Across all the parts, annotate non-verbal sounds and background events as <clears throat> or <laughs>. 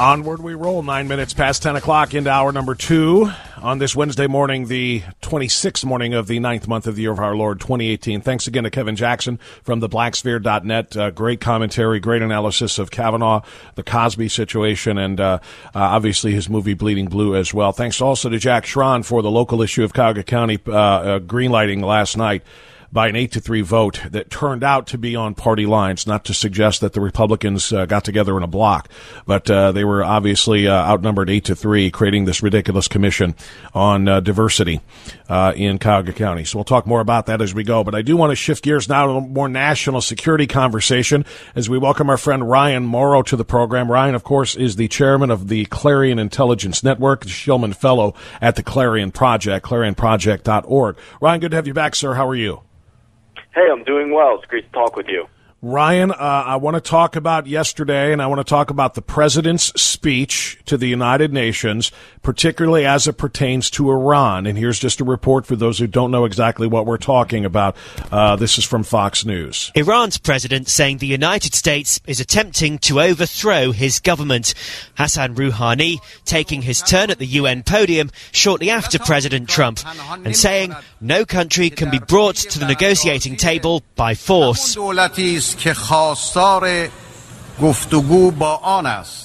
Onward we roll, nine minutes past 10 o'clock into hour number two on this Wednesday morning, the 26th morning of the ninth month of the year of our Lord 2018. Thanks again to Kevin Jackson from the blacksphere.net. Uh, great commentary, great analysis of Kavanaugh, the Cosby situation, and uh, uh, obviously his movie Bleeding Blue as well. Thanks also to Jack Schron for the local issue of Cuyahoga County uh, uh, greenlighting last night by an eight to three vote that turned out to be on party lines. Not to suggest that the Republicans uh, got together in a block, but uh, they were obviously uh, outnumbered eight to three, creating this ridiculous commission on uh, diversity uh, in Cuyahoga County. So we'll talk more about that as we go. But I do want to shift gears now to a more national security conversation as we welcome our friend Ryan Mauro to the program. Ryan, of course, is the chairman of the Clarion Intelligence Network, Shillman Fellow at the Clarion Project, clarionproject.org. Ryan, good to have you back, sir. How are you? Hey, I'm doing well. It's great to talk with you. Ryan, uh, I want to talk about yesterday, and I want to talk about the president's speech to the United Nations, particularly as it pertains to Iran. And here's just a report for those who don't know exactly what we're talking about. Uh, this is from Fox News. Iran's president saying the United States is attempting to overthrow his government. Hassan Rouhani taking his turn at the UN podium shortly after President Trump and saying no country can be brought to the negotiating table by force. که خواستار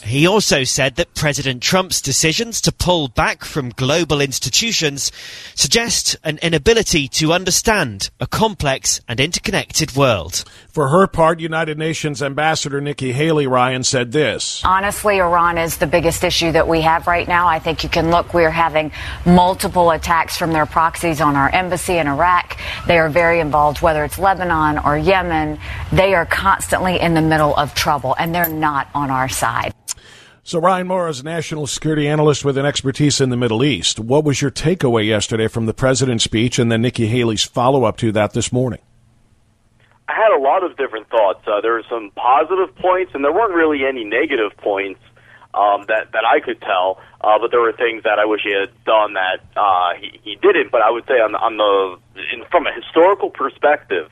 He also said that President Trump's decisions to pull back from global institutions suggest an inability to understand a complex and interconnected world. For her part, United Nations Ambassador Nikki Haley Ryan said this. Honestly, Iran is the biggest issue that we have right now. I think you can look, we're having multiple attacks from their proxies on our embassy in Iraq. They are very involved, whether it's Lebanon or Yemen. They are constantly in the middle of trouble, and they're not on our side. So, Ryan Mauro is a national security analyst with an expertise in the Middle East. What was your takeaway yesterday from the president's speech and then Nikki Haley's follow up to that this morning? I had a lot of different thoughts. Uh, there were some positive points, and there weren't really any negative points um, that that I could tell. Uh, but there were things that I wish he had done that uh, he, he didn't. But I would say on the, on the in, from a historical perspective,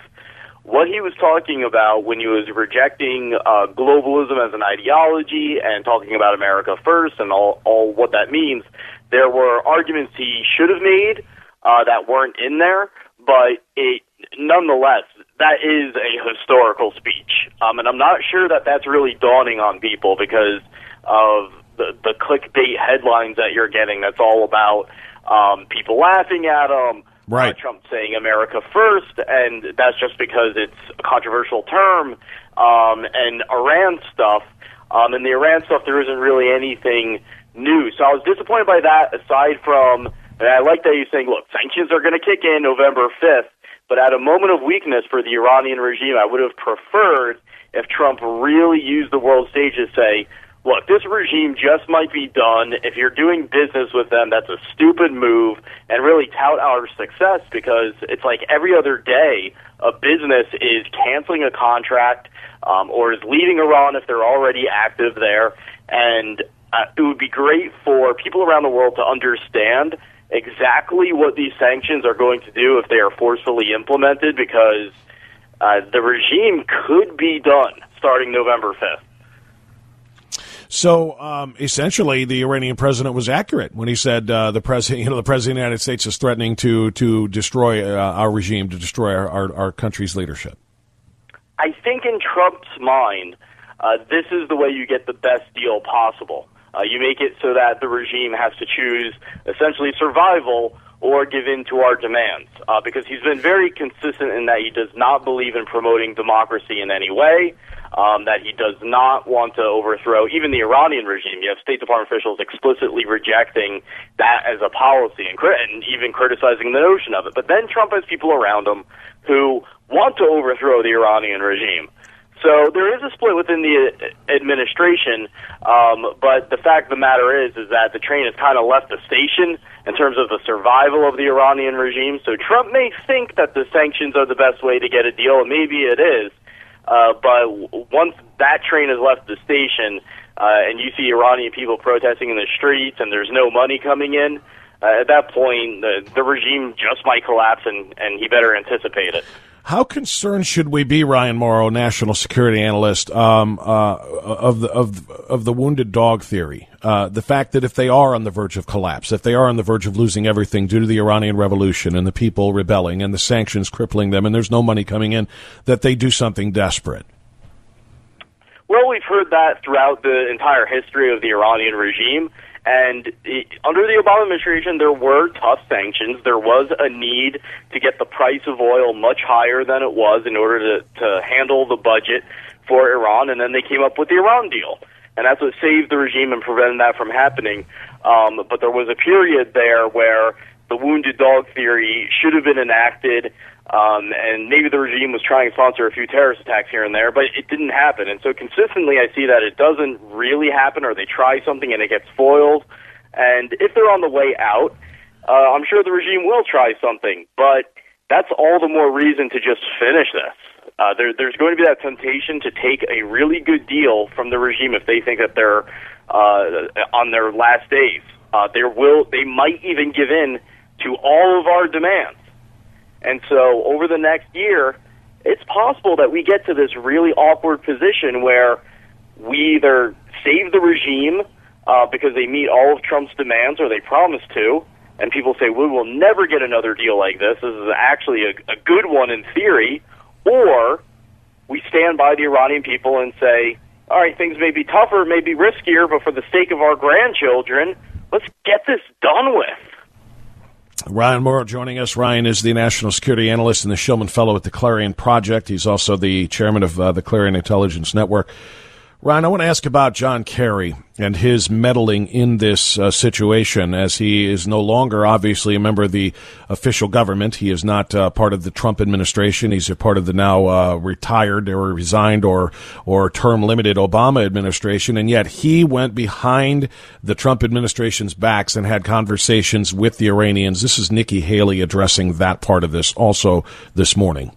what he was talking about when he was rejecting uh, globalism as an ideology and talking about America first and all all what that means, there were arguments he should have made uh, that weren't in there. But it nonetheless, that is a historical speech, um, and I'm not sure that that's really dawning on people because of the, the clickbait headlines that you're getting. That's all about um, people laughing at him. Right. Uh, Trump saying America first, and that's just because it's a controversial term. Um, and Iran stuff, um, and the Iran stuff, there isn't really anything new. So I was disappointed by that. Aside from And I like that he's saying, look, sanctions are going to kick in November 5th, but at a moment of weakness for the Iranian regime, I would have preferred if Trump really used the world stage to say, look, this regime just might be done. If you're doing business with them, that's a stupid move, and really tout our success because it's like every other day a business is canceling a contract um, or is leaving Iran if they're already active there. And uh, it would be great for people around the world to understand exactly what these sanctions are going to do if they are forcefully implemented because uh, the regime could be done starting November 5th. So um, essentially, the Iranian president was accurate when he said uh, the president, <laughs> you know, the president of the United States is threatening to to destroy uh, our regime, to destroy our, our, our, country's leadership. I think in Trump's mind, uh, this is the way you get the best deal possible. Uh, you make it so that the regime has to choose essentially survival or give in to our demands, uh, because he's been very consistent in that he does not believe in promoting democracy in any way um, that he does not want to overthrow even the Iranian regime. You have State Department officials explicitly rejecting that as a policy and, crit- and even criticizing the notion of it. But then Trump has people around him who want to overthrow the Iranian regime. So there is a split within the administration, um, but the fact of the matter is, is that the train has kind of left the station in terms of the survival of the Iranian regime. So Trump may think that the sanctions are the best way to get a deal, and maybe it is. Uh, but once that train has left the station, uh, and you see Iranian people protesting in the streets, and there's no money coming in, uh, at that point, the, the regime just might collapse, and, and he better anticipate it. How concerned should we be, Ryan Mauro, national security analyst, um, uh, of the of of the wounded dog theory? Uh, the fact that if they are on the verge of collapse, if they are on the verge of losing everything due to the Iranian Revolution and the people rebelling and the sanctions crippling them, and there's no money coming in, that they do something desperate. Well, we've heard that throughout the entire history of the Iranian regime. And under the Obama administration, there were tough sanctions. There was a need to get the price of oil much higher than it was in order to, to handle the budget for Iran. And then they came up with the Iran deal. And that's what saved the regime and prevented that from happening. Um, but there was a period there where the wounded dog theory should have been enacted. Um, and maybe the regime was trying to sponsor a few terrorist attacks here and there, but it didn't happen. And so consistently, I see that it doesn't really happen, or they try something and it gets foiled. And if they're on the way out, uh, I'm sure the regime will try something, but that's all the more reason to just finish this. Uh, there, there's going to be that temptation to take a really good deal from the regime if they think that they're uh, on their last days. Uh, there will, they might even give in to all of our demands. And so over the next year, it's possible that we get to this really awkward position where we either save the regime uh, because they meet all of Trump's demands or they promise to, and people say, we will never get another deal like this. This is actually a, a good one in theory. Or we stand by the Iranian people and say, all right, things may be tougher, may be riskier, but for the sake of our grandchildren, let's get this done with. Ryan Mauro joining us. Ryan is the national security analyst and the Shillman Fellow at the Clarion Project. He's also the chairman of uh, the Clarion Intelligence Network. Ryan, I want to ask about John Kerry and his meddling in this uh, situation as he is no longer obviously a member of the official government. He is not uh, part of the Trump administration. He's a part of the now uh, retired or resigned or or term limited Obama administration, and yet he went behind the Trump administration's backs and had conversations with the Iranians. This is Nikki Haley addressing that part of this also this morning.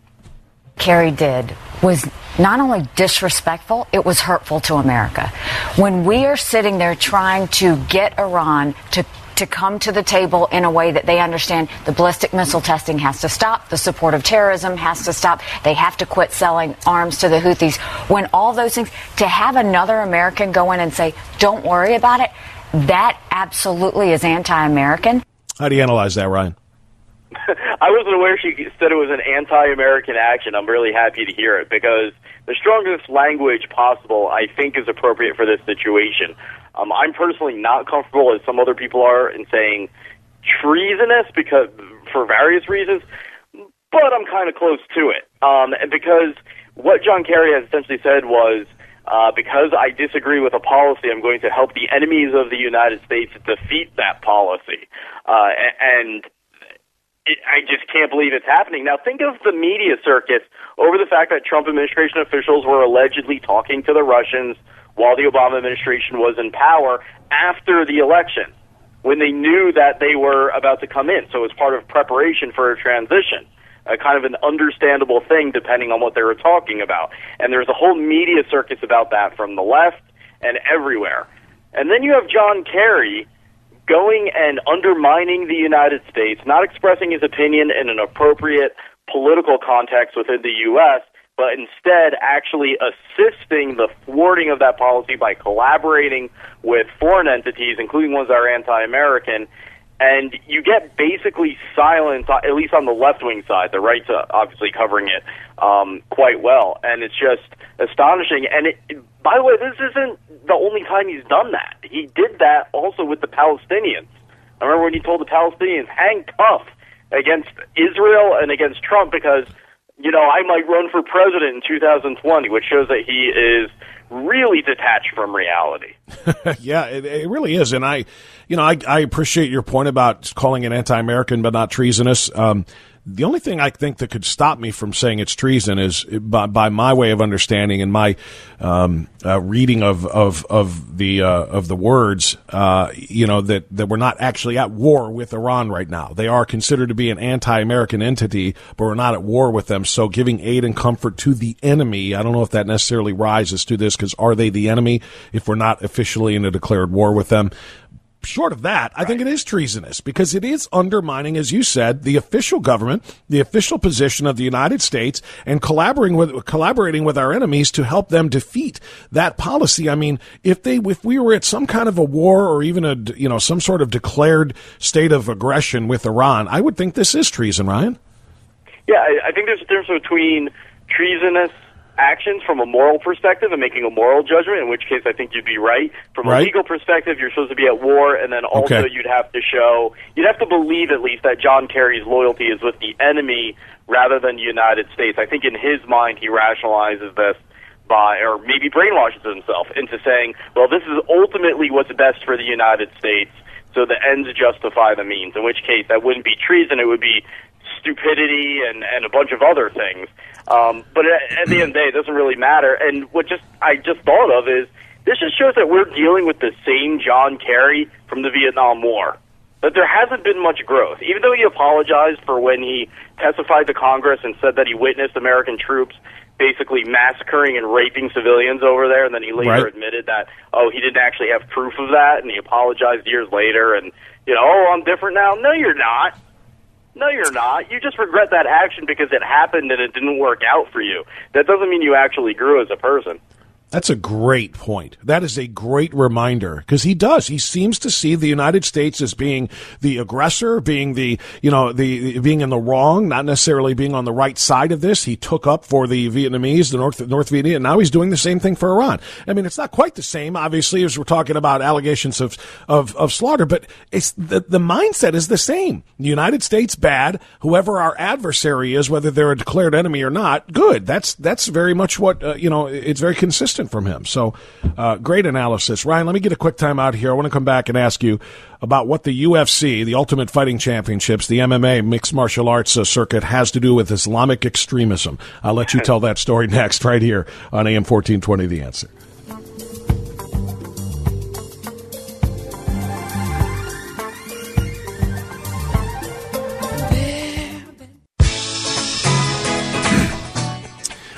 Kerry did was not only disrespectful, it was hurtful to America. When we are sitting there trying to get Iran to to come to the table in a way that they understand the ballistic missile testing has to stop, the support of terrorism has to stop, they have to quit selling arms to the Houthis. When all those things, to have another American go in and say, don't worry about it, that absolutely is anti American. How do you analyze that, Ryan? <laughs> I wasn't aware she said it was an anti-American action. I'm really happy to hear it because the strongest language possible, I think, is appropriate for this situation. Um, I'm personally not comfortable, as some other people are, in saying treasonous because for various reasons, but I'm kind of close to it. Um, and because what John Kerry has essentially said was, uh, because I disagree with a policy, I'm going to help the enemies of the United States defeat that policy. Uh, and it, I just can't believe it's happening. Now, think of the media circus over the fact that Trump administration officials were allegedly talking to the Russians while the Obama administration was in power after the election, when they knew that they were about to come in. So it was part of preparation for a transition a kind of an understandable thing depending on what they were talking about. And there's a whole media circus about that from the left and everywhere. And then you have John Kerry going and undermining the United States, not expressing his opinion in an appropriate political context within the U.S., but instead actually assisting the thwarting of that policy by collaborating with foreign entities, including ones that are anti American, and you get basically silence, at least on the left wing side. The right's obviously covering it um, quite well, and it's just astonishing. And it, by the way, this isn't the only time he's done that. He did that also with the Palestinians. I remember when he told the Palestinians, "Hang tough against Israel and against Trump," because you know I might run for president in 2020, which shows that he is really detached from reality. <laughs> yeah, it, it, really is, and I, you know, I, I appreciate your point about calling it anti-American but not treasonous. Um, the only thing I think that could stop me from saying it's treason is by, by my way of understanding and my um, uh, reading of of of the uh, of the words. Uh, you know that that we're not actually at war with Iran right now. They are considered to be an anti-American entity, but we're not at war with them. So giving aid and comfort to the enemy, I don't know if that necessarily rises to this because are they the enemy if we're not officially in a declared war with them? Short of that, I think it is treasonous because it is undermining, as you said, the official government, the official position of the United States, and collaborating with collaborating with our enemies to help them defeat that policy. I mean, if they if we were at some kind of a war or even a you know some sort of declared state of aggression with Iran, I would think this is treason, Ryan. Yeah, I, I think there's a difference between treasonous actions from a moral perspective and making a moral judgment, in which case I think you'd be right. From right. a legal perspective, you're supposed to be at war, and then also Okay. you'd have to show, you'd have to believe at least that John Kerry's loyalty is with the enemy rather than the United States. I think in his mind he rationalizes this by, or maybe brainwashes himself into saying, well, this is ultimately what's best for the United States, so the ends justify the means, in which case that wouldn't be treason, it would be stupidity and, and a bunch of other things. Um, but at, at the end of the day, it doesn't really matter. And what just I just thought of is this just shows that we're dealing with the same John Kerry from the Vietnam War. That there hasn't been much growth, even though he apologized for when he testified to Congress and said that he witnessed American troops basically massacring and raping civilians over there, and then he later Right. admitted that oh he didn't actually have proof of that, and he apologized years later, and you know oh I'm different now. No, you're not. No, you're not. You just regret that action because it happened and it didn't work out for you. That doesn't mean you actually grew as a person. That's a great point. That is a great reminder because he does. He seems to see the United States as being the aggressor, being the, you know, the, being in the wrong, not necessarily being on the right side of this. He took up for the Vietnamese, the North, North Vietnamese, and now he's doing the same thing for Iran. I mean, it's not quite the same, obviously, as we're talking about allegations of, of, of slaughter, but it's the, the mindset is the same. The United States bad, whoever our adversary is, whether they're a declared enemy or not, good. That's, that's very much what, uh, you know, it's very consistent from him. So, uh, great analysis. Ryan, let me get a quick time out here. I want to come back and ask you about what the UFC, the Ultimate Fighting Championships, the MMA mixed martial arts uh, circuit has to do with Islamic extremism. I'll let you <laughs> tell that story <laughs> next, right here on AM 1420 The Answer.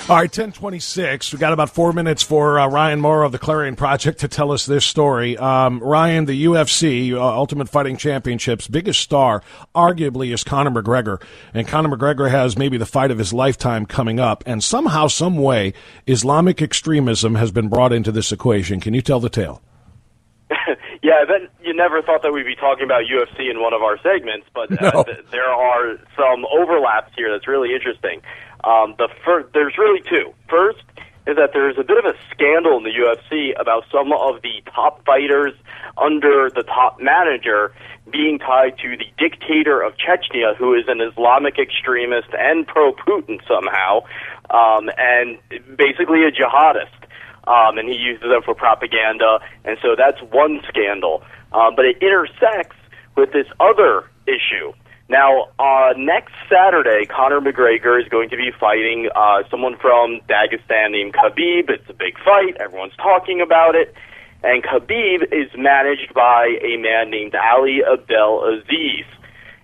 All right, 1026. We've got about four minutes for uh, Ryan Mauro of the Clarion Project to tell us this story. Um, Ryan, the UFC, uh, Ultimate Fighting Championships, biggest star, arguably, is Conor McGregor. And Conor McGregor has maybe the fight of his lifetime coming up. And somehow, some way, Islamic extremism has been brought into this equation. Can you tell the tale? <laughs> yeah, then you never thought that we'd be talking about UFC in one of our segments, but uh, <laughs> No. th- there are some overlaps here that's really interesting. Um, the fir- there's really two. First is that there's a bit of a scandal in the UFC about some of the top fighters under the top manager being tied to the dictator of Chechnya, who is an Islamic extremist and pro-Putin somehow, um, and basically a jihadist. um, and he uses them for propaganda, and so that's one scandal. Um, but it intersects with this other issue. Now, uh, next Saturday, Conor McGregor is going to be fighting uh, someone from Dagestan named Khabib. It's a big fight. Everyone's talking about it. And Khabib is managed by a man named Ali Abdel Aziz.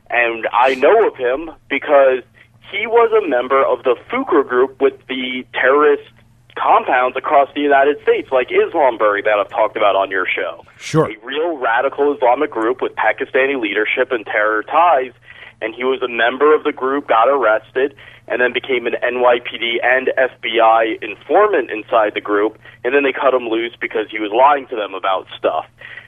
And I know of him because he was a member of the Fuqra group with the terrorist compounds across the United States, like Islamberg that I've talked about on your show. Sure. A real radical Islamic group with Pakistani leadership and terror ties. And he was a member of the group, got arrested, and then became an NYPD and FBI informant inside the group. And then they cut him loose because he was lying to them about stuff.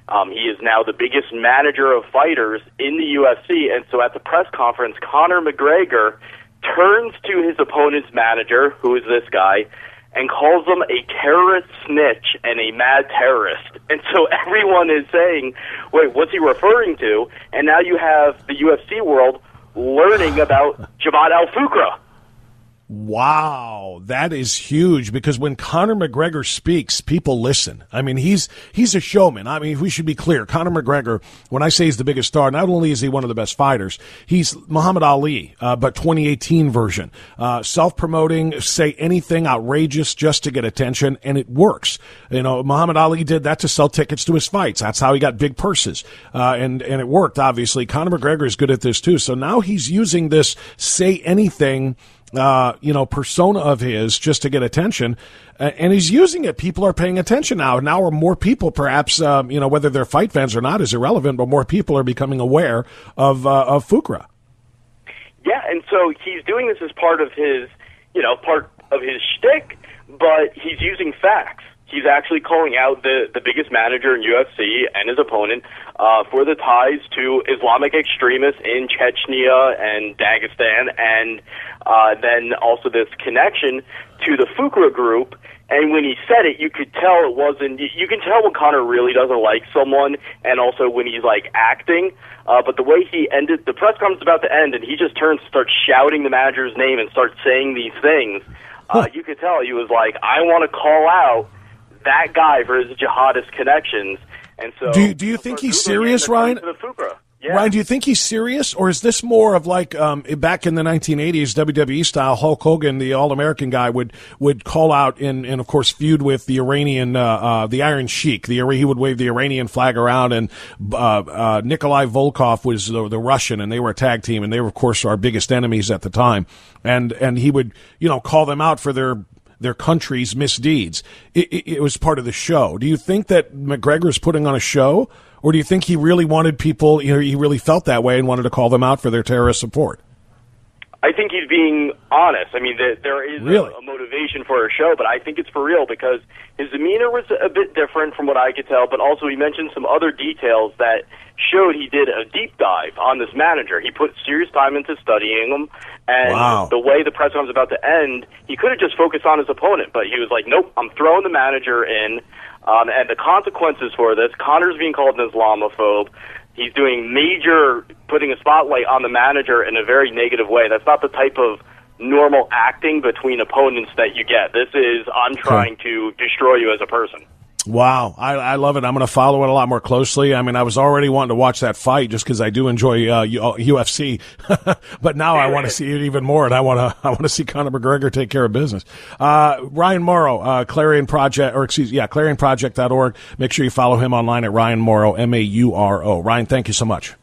Um, he is now the biggest manager of fighters in the UFC. And so at the press conference, Conor McGregor turns to his opponent's manager, who is this guy, and calls him a terrorist snitch and a mad terrorist. <laughs> And so everyone is saying, wait, what's he referring to? And now you have the UFC world learning about Jamaat al-Fuqra. Wow, that is huge because when Conor McGregor speaks, people listen. I mean, he's he's a showman. I mean, we should be clear. Conor McGregor, when I say he's the biggest star, not only is he one of the best fighters, he's Muhammad Ali, uh, but 2018 version. Uh, self-promoting, say anything outrageous just to get attention, and it works. You know, Muhammad Ali did that to sell tickets to his fights. That's how he got big purses, uh, and and it worked. Obviously, Conor McGregor is good at this too. So now he's using this say anything uh, you know, persona of his just to get attention. Uh, and he's using it. People are paying attention now. Now are more people, perhaps, um, you know, whether they're fight fans or not is irrelevant, but more people are becoming aware of, uh, of Fuqra. Yeah, and so he's doing this as part of his, you know, part of his shtick, but he's using facts. He's actually calling out the, the biggest manager in UFC and his opponent uh, for the ties to Islamic extremists in Chechnya and Dagestan, and uh, then also this connection to the Fuqra group. And when he said it, you could tell it wasn't. You can tell when Conor really doesn't like someone, and also when he's like acting. Uh, but the way he ended, the press conference about to end, and he just turns, and starts shouting the manager's name, and starts saying these things. Uh, you could tell he was like, "I want to call out that guy for his jihadist connections." And so, do you, do you think he's serious, Ryan? Yeah. Ryan, do you think he's serious, or is this more of like um, back in the 1980s WWE style? Hulk Hogan, the All American guy, would would call out and and of course feud with the Iranian, uh, uh, the Iron Sheik. The he would wave the Iranian flag around, and uh, uh, Nikolai Volkov was the, the Russian, and they were a tag team, and they were of course our biggest enemies at the time. And and he would you know call them out for their their country's misdeeds. It, it, it was part of the show. Do you think that McGregor is putting on a show? Or do you think he really wanted people, you know, he really felt that way and wanted to call them out for their terrorist support? I think he's being honest. I mean, the, there is really? a, a motivation for a show, but I think it's for real because his demeanor was a bit different from what I could tell, but also he mentioned some other details that showed he did a deep dive on this manager. He put serious time into studying him, and wow. the way the press conference was about to end, he could have just focused on his opponent, but he was like, nope, I'm throwing the manager in. Um, and the consequences for this, Conor's being called an Islamophobe. He's doing major, putting a spotlight on the manager in a very negative way. That's not the type of normal acting between opponents that you get. This is, I'm trying to destroy you as a person. Wow, I, I love it. I'm going to follow it a lot more closely. I mean, I was already wanting to watch that fight just because I do enjoy uh, UFC, <laughs> but now I want to see it even more, and I want to <laughs> I want to see Conor McGregor take care of business. Uh, Ryan Mauro, uh, Clarion Project, or excuse, yeah, ClarionProject.org. Make sure you follow him online at Ryan Mauro, M A U R O. Ryan, thank you so much.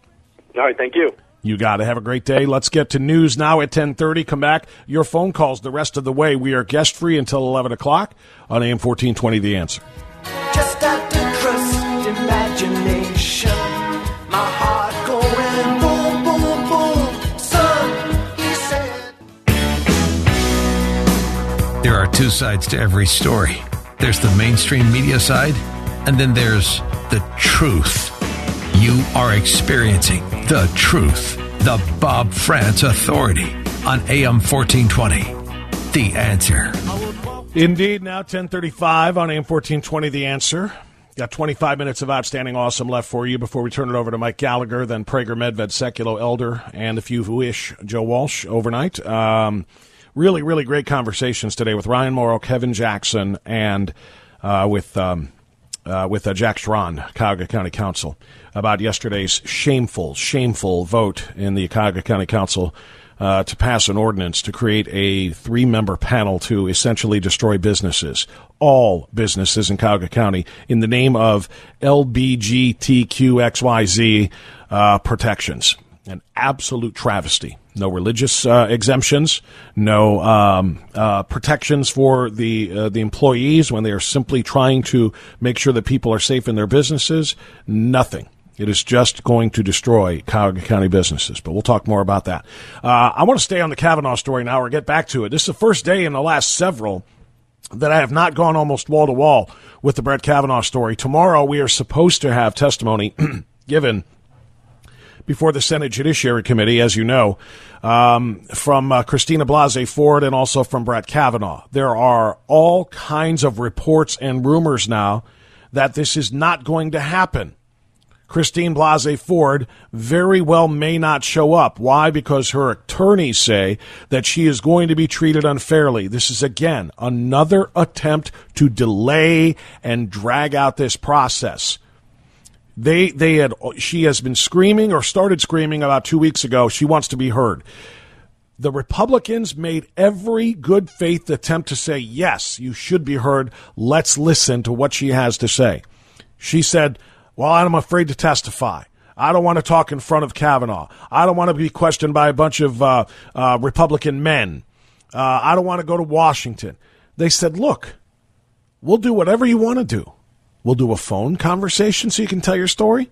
All right, thank you. You got to have a great day. Let's get to news now at 1030. Come back. Your phone calls the rest of the way. We are guest free until 11 o'clock on AM 1420 The Answer. Just got to trust imagination. My heart going boom, boom, boom. Son, he said. There are two sides to every story there's the mainstream media side, and then there's the truth. You are experiencing the truth. The Bob Frantz Authority on AM 1420. The answer. Indeed, now 1035 on AM 1420, The Answer. Got 25 minutes of outstanding awesome left for you before we turn it over to Mike Gallagher, then Prager Medved, Sekulow Elder, and if you wish, Joe Walsh overnight. Um, really, really great conversations today with Ryan Mauro, Kevin Jackson, and uh, with um, uh, with uh, Jack Schron, Cuyahoga County Council, about yesterday's shameful, shameful vote in the Cuyahoga County Council uh, to pass an ordinance to create a three member panel to essentially destroy businesses, all businesses in Cuyahoga County, in the name of LBGTQXYZ uh, protections. An absolute travesty. No religious uh, exemptions, no um, uh, protections for the uh, the employees when they are simply trying to make sure that people are safe in their businesses. Nothing. It is just going to destroy Cuyahoga County businesses. But we'll talk more about that. Uh, I want to stay on the Kavanaugh story now or get back to it. This is the first day in the last several that I have not gone almost wall to wall with the Brett Kavanaugh story. Tomorrow we are supposed to have testimony <clears throat> given before the Senate Judiciary Committee, as you know, um, from uh, Christina Blasey Ford and also from Brett Kavanaugh. There are all kinds of reports and rumors now that this is not going to happen. Christine Blasey Ford very well may not show up. Why? Because her attorneys say that she is going to be treated unfairly. This is again another attempt to delay and drag out this process. They they had she has been screaming or started screaming about 2 weeks ago she wants to be heard. The Republicans made every good faith attempt to say yes, you should be heard. Let's listen to what she has to say. She said, "Well, I'm afraid to testify." I don't want to talk in front of Kavanaugh. I don't want to be questioned by a bunch of uh, uh, Republican men. Uh, I don't want to go to Washington. They said, look, we'll do whatever you want to do. We'll do a phone conversation so you can tell your story.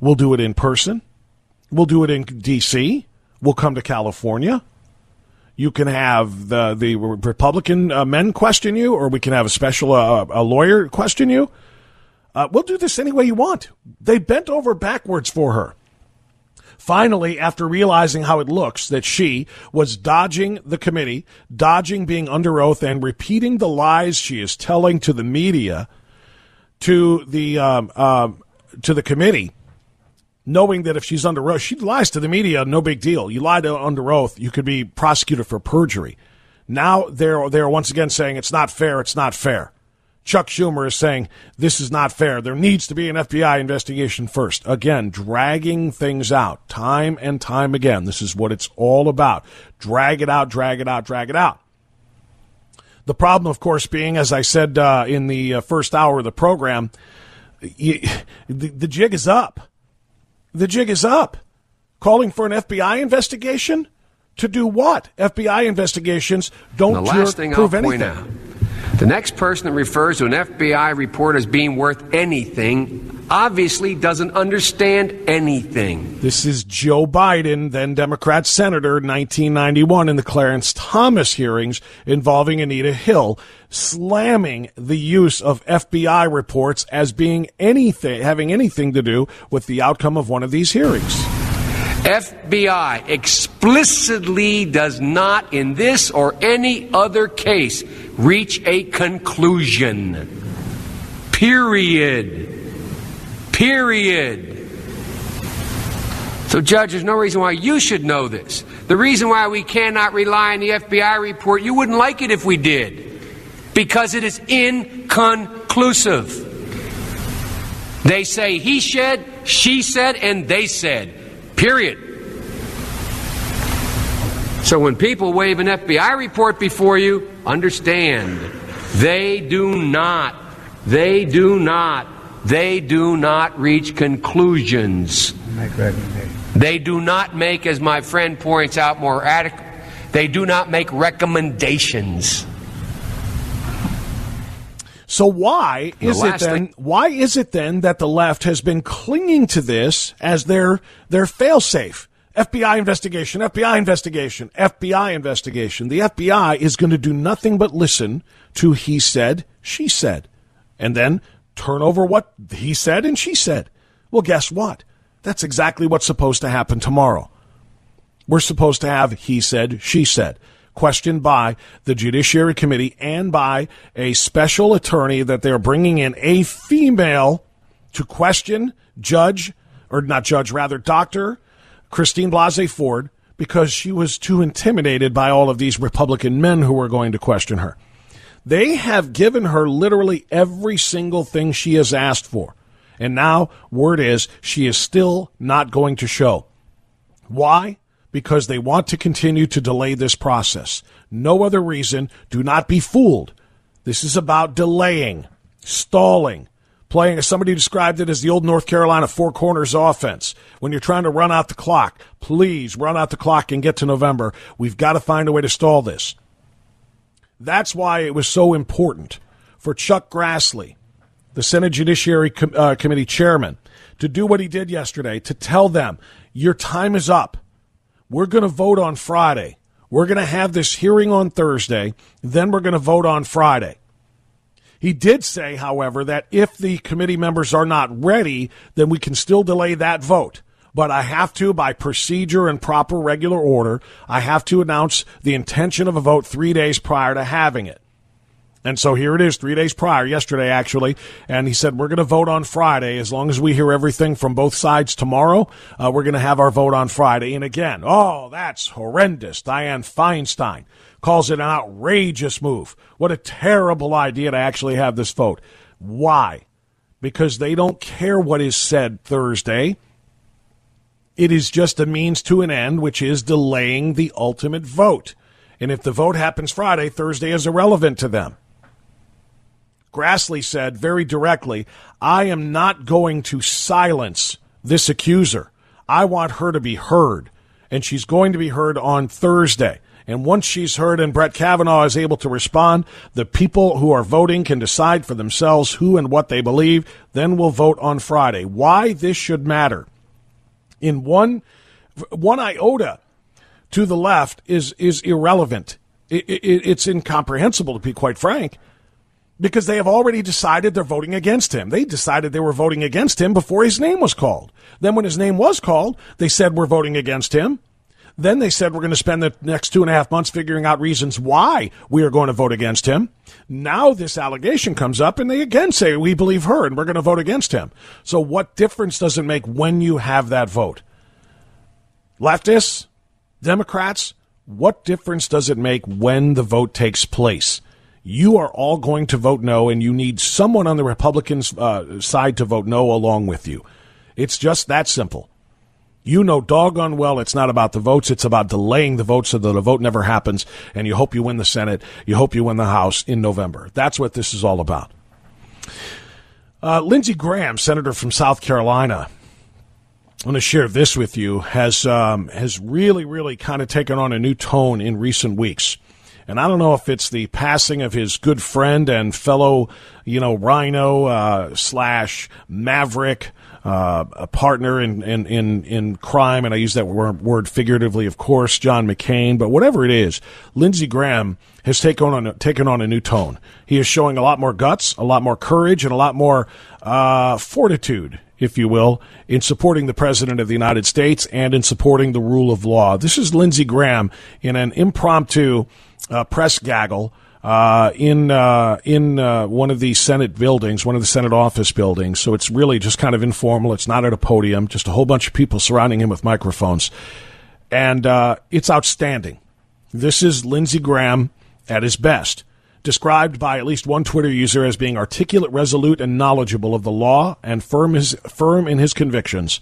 We'll do it in person. We'll do it in D.C. We'll come to California. You can have the the Republican uh, men question you, or we can have a special uh, a lawyer question you. Uh, we'll do this any way you want. They bent over backwards for her. Finally, after realizing how it looks that she was dodging the committee, dodging being under oath, and repeating the lies she is telling to the media, to the um, um, to the committee, knowing that if she's under oath, she lies to the media, no big deal. You lie to under oath, you could be prosecuted for perjury. Now they're they're once again saying it's not fair. It's not fair. Chuck Schumer is saying this is not fair. There needs to be an FBI investigation first. Again, dragging things out time and time again. This is what it's all about. Drag it out, drag it out, drag it out. The problem, of course, being, as I said uh, in the uh, first hour of the program, you, the, the jig is up. The jig is up. Calling for an FBI investigation? To do what? FBI investigations don't the last thing prove I'll point anything. out the next person that refers to an FBI report as being worth anything obviously doesn't understand anything. This is Joe Biden, then Democrat Senator, 1991, in the Clarence Thomas hearings involving Anita Hill, slamming the use of FBI reports as being anything, having anything to do with the outcome of one of these hearings. FBI explicitly does not, in this or any other case, reach a conclusion. Period. Period. So, Judge, there's no reason why you should know this. The reason why we cannot rely on the FBI report, you wouldn't like it if we did, because it is inconclusive. They say he said, she said, and they said. Period. So when people wave an FBI report before you, understand they do not, they do not, they do not reach conclusions. They do not make, as my friend points out more adequate, they do not make recommendations. So why The is it then? thing- Why is it then that the left has been clinging to this as their their failsafe? FBI investigation, FBI investigation, FBI investigation. The FBI is going to do nothing but listen to he said, she said, and then turn over what he said and she said. Well, guess what? That's exactly what's supposed to happen tomorrow. We're supposed to have he said, she said, questioned by the Judiciary Committee and by a special attorney that they're bringing in a female to question Judge, or not Judge, rather, Dr. Christine Blasey Ford because she was too intimidated by all of these Republican men who were going to question her. They have given her literally every single thing she has asked for. And now, word is, she is still not going to show. Why? Because they want to continue to delay this process. No other reason. Do not be fooled. This is about delaying, stalling, playing, As somebody described it as the old North Carolina four corners offense. When you're trying to run out the clock, please run out the clock and get to November. We've got to find a way to stall this. That's why it was so important for Chuck Grassley, the Senate Judiciary Com- uh, Committee chairman, to do what he did yesterday to tell them, your time is up. We're going to vote on Friday. We're going to have this hearing on Thursday. Then we're going to vote on Friday. He did say, however, that if the committee members are not ready, then we can still delay that vote. But I have to, by procedure and proper regular order, I have to announce the intention of a vote three days prior to having it. And so here it is, three days prior, yesterday actually. And he said, We're going to vote on Friday. As long as we hear everything from both sides tomorrow, uh, we're going to have our vote on Friday. And again, oh, that's horrendous. Dianne Feinstein calls it an outrageous move. What a terrible idea to actually have this vote. Why? Because they don't care what is said Thursday. It is just a means to an end, which is delaying the ultimate vote. And if the vote happens Friday, Thursday is irrelevant to them. Grassley said very directly, I am not going to silence this accuser. I want her to be heard. And she's going to be heard on Thursday. And once she's heard and Brett Kavanaugh is able to respond, the people who are voting can decide for themselves who and what they believe. Then we'll vote on Friday. Why this should matter in one one iota to the left is is irrelevant. It, it, it's incomprehensible to be quite frank because they have already decided they're voting against him. They decided they were voting against him before his name was called. Then, when his name was called, they said we're voting against him. Then they said we're going to spend the next two and a half months figuring out reasons why we are going to vote against him. Now this allegation comes up and they again say we believe her and we're going to vote against him. So what difference does it make when you have that vote? Leftists, Democrats, what difference does it make when the vote takes place? You are all going to vote no, and you need someone on the Republican uh, side to vote no along with you. It's just that simple. You know doggone well it's not about the votes, it's about delaying the vote so that the vote never happens, and you hope you win the Senate, you hope you win the House in November. That's what this is all about. Uh, Lindsey Graham, senator from South Carolina, I want to share this with you, has, um, has really, really kind of taken on a new tone in recent weeks. And I don't know if it's the passing of his good friend and fellow, you know, Rhino uh, slash Maverick, uh, a partner in, in, in, in crime, and I use that word, figuratively, of course, John McCain, but whatever it is, Lindsey Graham has taken on, a, taken on a new tone. He is showing a lot more guts, a lot more courage, and a lot more uh, fortitude if you will, in supporting the President of the United States and in supporting the rule of law. This is Lindsey Graham in an impromptu uh, press gaggle uh, in uh, in uh, one of the Senate buildings, one of the Senate office buildings. So it's really just kind of informal. It's not at a podium, just a whole bunch of people surrounding him with microphones, and uh, it's outstanding. This is Lindsey Graham at his best, described by at least one Twitter user as being articulate, resolute, and knowledgeable of the law, and firm his firm in his convictions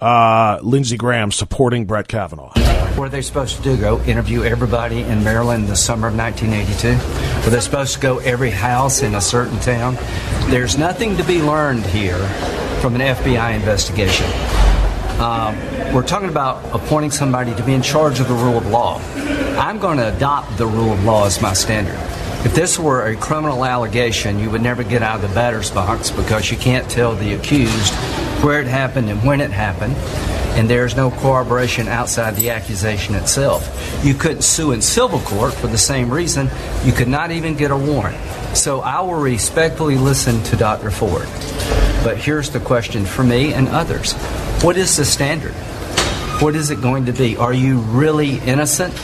uh, Lindsey Graham supporting Brett Kavanaugh. What are they supposed to do? Go interview everybody in Maryland in the summer of 1982? Were they supposed to go every house in a certain town? There's nothing to be learned here from an FBI investigation. Um, we're talking about appointing somebody to be in charge of the rule of law. I'm going to adopt the rule of law as my standard. If this were a criminal allegation, you would never get out of the batter's box because you can't tell the accused where it happened and when it happened, and there's no corroboration outside the accusation itself. You couldn't sue in civil court for the same reason. You could not even get a warrant. So I will respectfully listen to Dr. Ford. But here's the question for me and others What is the standard? What is it going to be? Are you really innocent?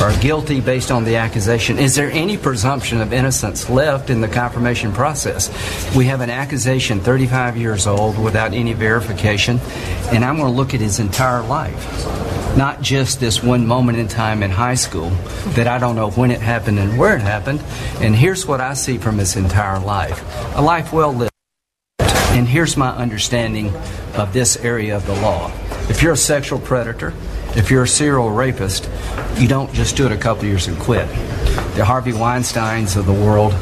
Are guilty based on the accusation. Is there any presumption of innocence left in the confirmation process? We have an accusation 35 years old without any verification, and I'm going to look at his entire life. not just this one moment in time in high school that I don't know when it happened and where it happened. And here's what I see from his entire life a life well lived. And here's my understanding of this area of the law. If you're a sexual predator, if you're a serial rapist, you don't just do it a couple years and quit. The Harvey Weinsteins of the world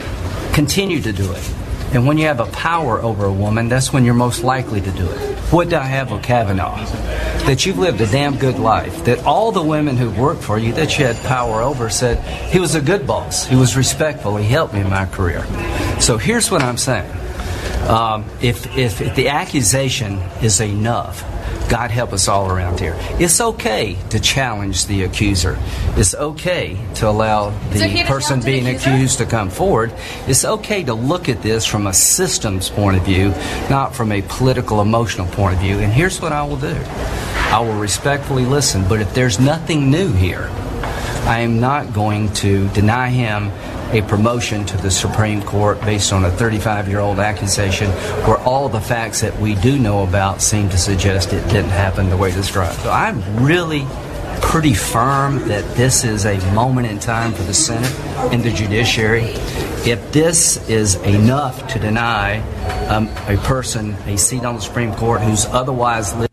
continue to do it. And when you have a power over a woman, that's when you're most likely to do it. What do I have with Kavanaugh? That you've lived a damn good life. That all the women who worked for you that you had power over said he was a good boss. He was respectful. He helped me in my career. So here's what I'm saying. Um, if, if, if the accusation is enough, God help us all around here. It's okay to challenge the accuser. It's okay to allow the So he had to person being accused to come forward. It's okay to look at this from a systems point of view, not from a political, emotional point of view. And here's what I will do I will respectfully listen, but if there's nothing new here, I am not going to deny him a promotion to the Supreme Court based on a 35 year old accusation where all the facts that we do know about seem to suggest it didn't happen the way described. So I'm really pretty firm that this is a moment in time for the Senate and the judiciary. If this is enough to deny um, a person a seat on the Supreme Court who's otherwise lived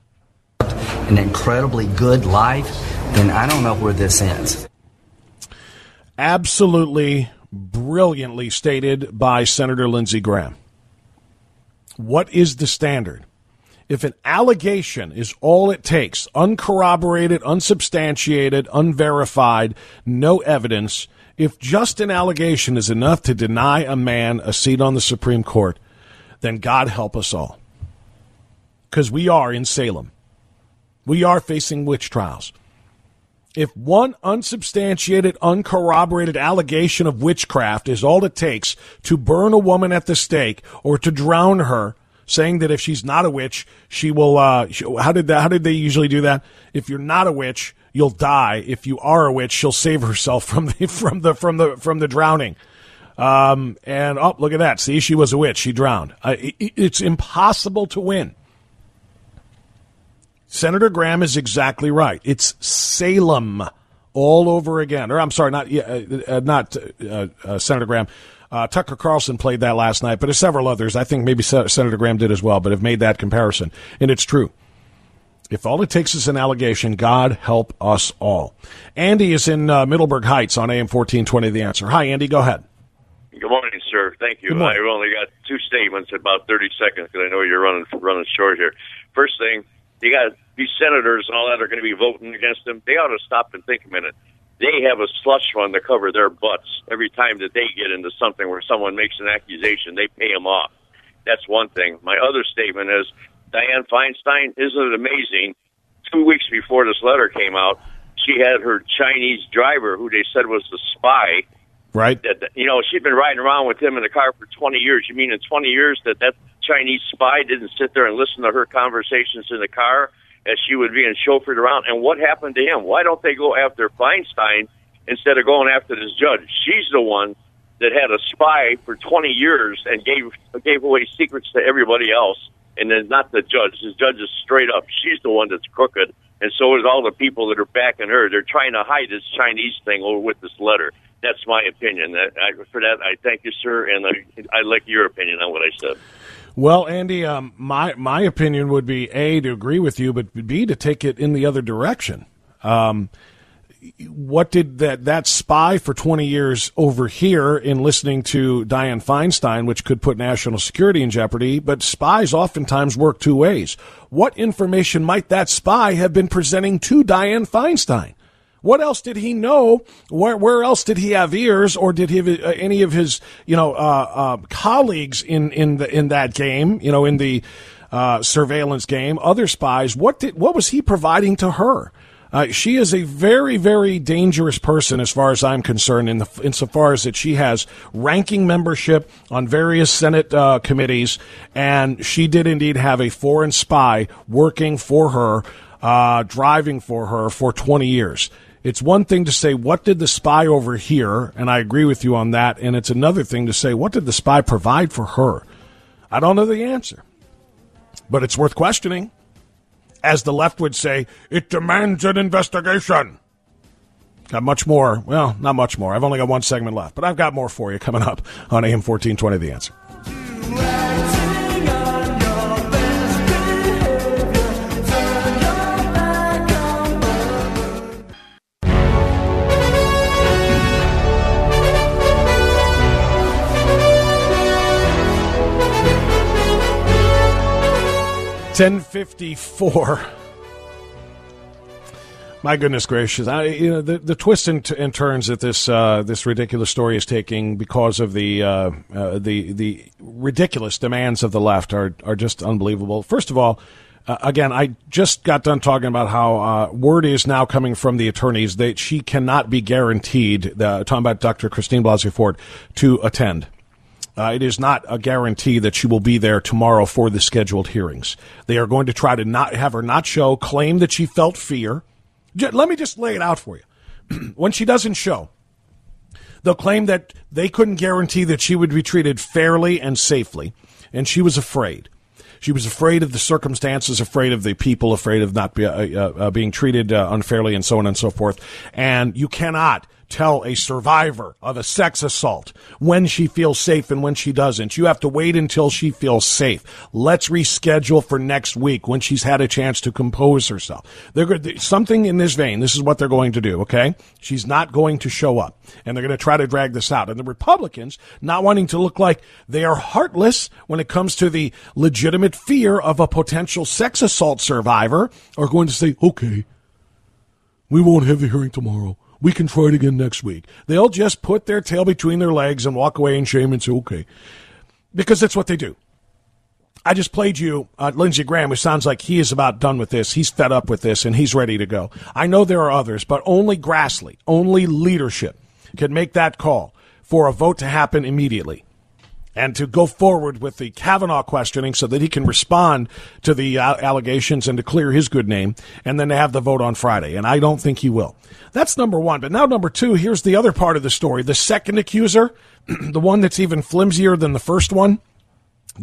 an incredibly good life, then I don't know where this ends. absolutely brilliantly stated by Senator Lindsey Graham. What is the standard? If an allegation is all it takes, uncorroborated, unsubstantiated, unverified, no evidence, if just an allegation is enough to deny a man a seat on the Supreme Court, then God help us all. Because we are in Salem. We are facing witch trials. If one unsubstantiated, uncorroborated allegation of witchcraft is all it takes to burn a woman at the stake or to drown her, saying that if she's not a witch, she will. Uh, she, how did that? How did they usually do that? If you're not a witch, you'll die. If you are a witch, she'll save herself <laughs> from the from the from the from the drowning. Um, and oh, look at that! See, she was a witch. She drowned. Uh, it, it's impossible to win. Senator Graham is exactly right. It's Salem all over again. Or I'm sorry, not uh, uh, not uh, uh, Senator Graham. Uh, Tucker Carlson played that last night, but there's several others. I think maybe Senator Graham did as well, but have made that comparison, and it's true. If all it takes is an allegation, God help us all. Andy is in uh, Middleburg Heights on AM 1420. The answer. Hi, Andy. Go ahead. Good morning, sir. Thank you. I've only got two statements, about 30 seconds, because I know you're running running short here. First thing, you got these senators and all that are going to be voting against them. They ought to stop and think a minute. They have a slush fund to cover their butts every time that they get into something where someone makes an accusation. They pay them off. That's one thing. My other statement is Dianne Feinstein. Isn't it amazing? Two weeks before this letter came out, she had her Chinese driver, who they said was a spy, Right. that you know she'd been riding around with him in the car for 20 years. You mean in 20 years that that Chinese spy didn't sit there and listen to her conversations in the car as she was being chauffeured around? And what happened to him? Why don't they go after Feinstein instead of going after this judge? She's the one that had a spy for 20 years and gave gave away secrets to everybody else. And then not the judge. The judge is straight up. She's the one that's crooked, and so is all the people that are backing her. They're trying to hide this Chinese thing over with this letter. That's my opinion. I, for that, I thank you, sir, and I, I like your opinion on what I said. Well, Andy, um, my my opinion would be a to agree with you, but b to take it in the other direction. Um, what did that that spy for 20 years over here in listening to Dianne Feinstein, which could put national security in jeopardy? But spies oftentimes work two ways. What information might that spy have been presenting to Dianne Feinstein? What else did he know? Where, where else did he have ears, or did he have uh, any of his, you know, uh, uh, colleagues in in the in that game? You know, in the uh, surveillance game, other spies. What did what was he providing to her? She is a very, very dangerous person as far as I'm concerned, in the, insofar as that she has ranking membership on various Senate committees, and she did indeed have a foreign spy working for her, uh, driving for her for 20 years. It's one thing to say, what did the spy overhear? And I agree with you on that. And it's another thing to say, what did the spy provide for her? I don't know the answer, but it's worth questioning. as the left would say, it demands an investigation. Got much more. Well, not much more. I've only got one segment left, but I've got more for you coming up on AM 1420 The Answer. Ten fifty four. My goodness gracious! I, you know the, the twists and, t- and turns that this uh, this ridiculous story is taking because of the uh, uh, the the ridiculous demands of the left are are just unbelievable. First of all, uh, again, I just got done talking about how uh, word is now coming from the attorneys that she cannot be guaranteed. Uh, talking about Dr. Christine Blasey Ford to attend. Uh, it is not a guarantee that she will be there tomorrow for the scheduled hearings. They are going to try to not have her not show, claim that she felt fear. Let me just lay it out for you. <clears throat> when she doesn't show, they'll claim that they couldn't guarantee that she would be treated fairly and safely, and she was afraid. She was afraid of the circumstances, afraid of the people, afraid of not be, uh, uh, uh being treated uh, unfairly, and so on and so forth. And you cannot tell a survivor of a sex assault when she feels safe and when she doesn't. You have to wait until she feels safe. Let's reschedule for next week when she's had a chance to compose herself. They're something in this vein. This is what they're going to do. Okay, she's not going to show up, and they're going to try to drag this out. And the Republicans, not wanting to look like they are heartless when it comes to the legitimate fear of a potential sex assault survivor, are going to say, "Okay, we won't have the hearing tomorrow." We can try it again next week. They'll just put their tail between their legs and walk away in shame and say, okay. Because that's what they do. I just played you uh, Lindsey Graham, who sounds like he is about done with this. He's fed up with this and he's ready to go. I know there are others, but only Grassley, only leadership can make that call for a vote to happen immediately and to go forward with the Kavanaugh questioning so that he can respond to the uh, allegations and to clear his good name, and then to have the vote on Friday. And I don't think he will. That's number one. But now, number two, here's the other part of the story. The second accuser, <clears throat> the one that's even flimsier than the first one.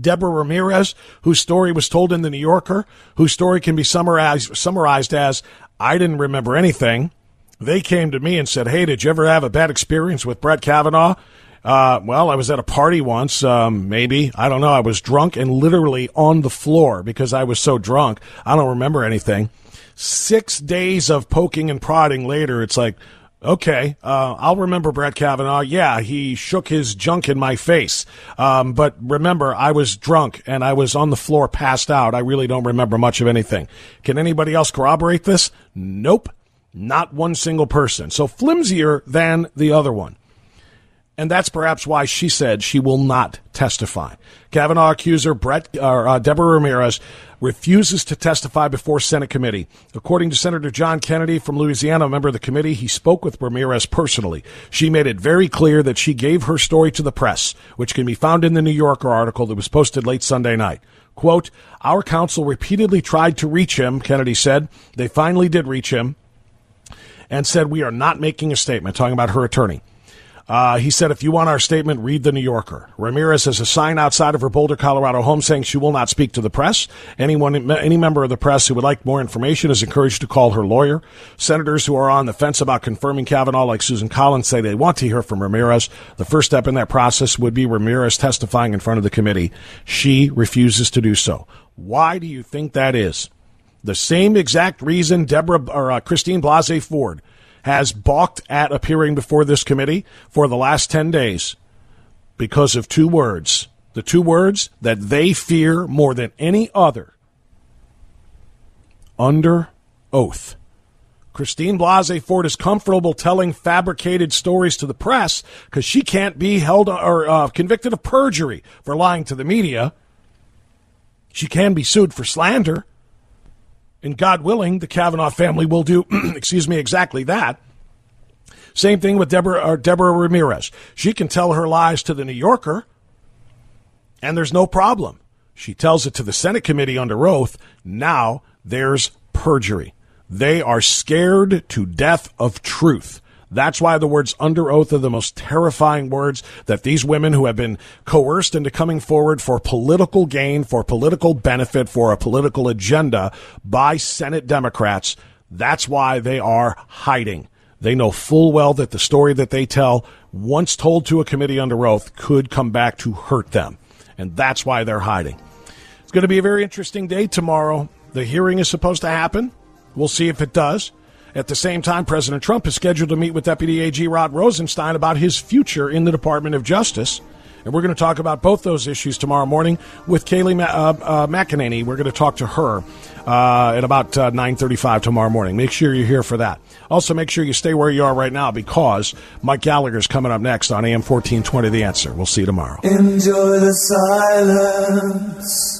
Deborah Ramirez, whose story was told in the New Yorker, whose story can be summarized, summarized as, I didn't remember anything. They came to me and said, Hey, did you ever have a bad experience with Brett Kavanaugh? Uh, well, I was at a party once, um, maybe. I don't know. I was drunk and literally on the floor because I was so drunk. I don't remember anything. Six days of poking and prodding later, it's like, okay, uh, I'll remember Brett Kavanaugh. Yeah, he shook his junk in my face. Um, but remember, I was drunk and I was on the floor passed out. I really don't remember much of anything. Can anybody else corroborate this? Nope. Not one single person. So flimsier than the other one. And that's perhaps why she said she will not testify. Kavanaugh accuser Brett, or, uh, Deborah Ramirez refuses to testify before Senate committee. According to Senator John Kennedy from Louisiana, a member of the committee, he spoke with Ramirez personally. She made it very clear that she gave her story to the press, which can be found in the New Yorker article that was posted late Sunday night. Quote, Our counsel repeatedly tried to reach him, Kennedy said. They finally did reach him and said, We are not making a statement, talking about her attorney. Uh, he said, if you want our statement, read the New Yorker. Ramirez has a sign outside of her Boulder, Colorado home saying she will not speak to the press. Anyone, any member of the press who would like more information is encouraged to call her lawyer. Senators who are on the fence about confirming Kavanaugh, like Susan Collins, say they want to hear from Ramirez. The first step in that process would be Ramirez testifying in front of the committee. She refuses to do so. Why do you think that is? The same exact reason Deborah or uh, Christine Blasey Ford has balked at appearing before this committee for the last 10 days because of two words. The two words that they fear more than any other under oath. Christine Blasey Ford is comfortable telling fabricated stories to the press because she can't be held or uh, convicted of perjury for lying to the media. She can be sued for slander. And God willing, the Kavanaugh family will do, <clears throat> excuse me, exactly that. Same thing with Deborah, Deborah Ramirez. She can tell her lies to the New Yorker, and there's no problem. She tells it to the Senate committee under oath. Now there's perjury. They are scared to death of truth. That's why the words under oath are the most terrifying words that these women who have been coerced into coming forward for political gain, for political benefit, for a political agenda by Senate Democrats, that's why they are hiding. They know full well that the story that they tell, once told to a committee under oath, could come back to hurt them. And that's why they're hiding. It's going to be a very interesting day tomorrow. The hearing is supposed to happen. We'll see if it does. At the same time, President Trump is scheduled to meet with Deputy AG Rod Rosenstein about his future in the Department of Justice. And we're going to talk about both those issues tomorrow morning with Kayleigh Ma- uh, uh, McEnany. We're going to talk to her uh, at about uh, 9.35 tomorrow morning. Make sure you're here for that. Also, make sure you stay where you are right now because Mike Gallagher is coming up next on AM 1420 The Answer. We'll see you tomorrow. Enjoy the silence.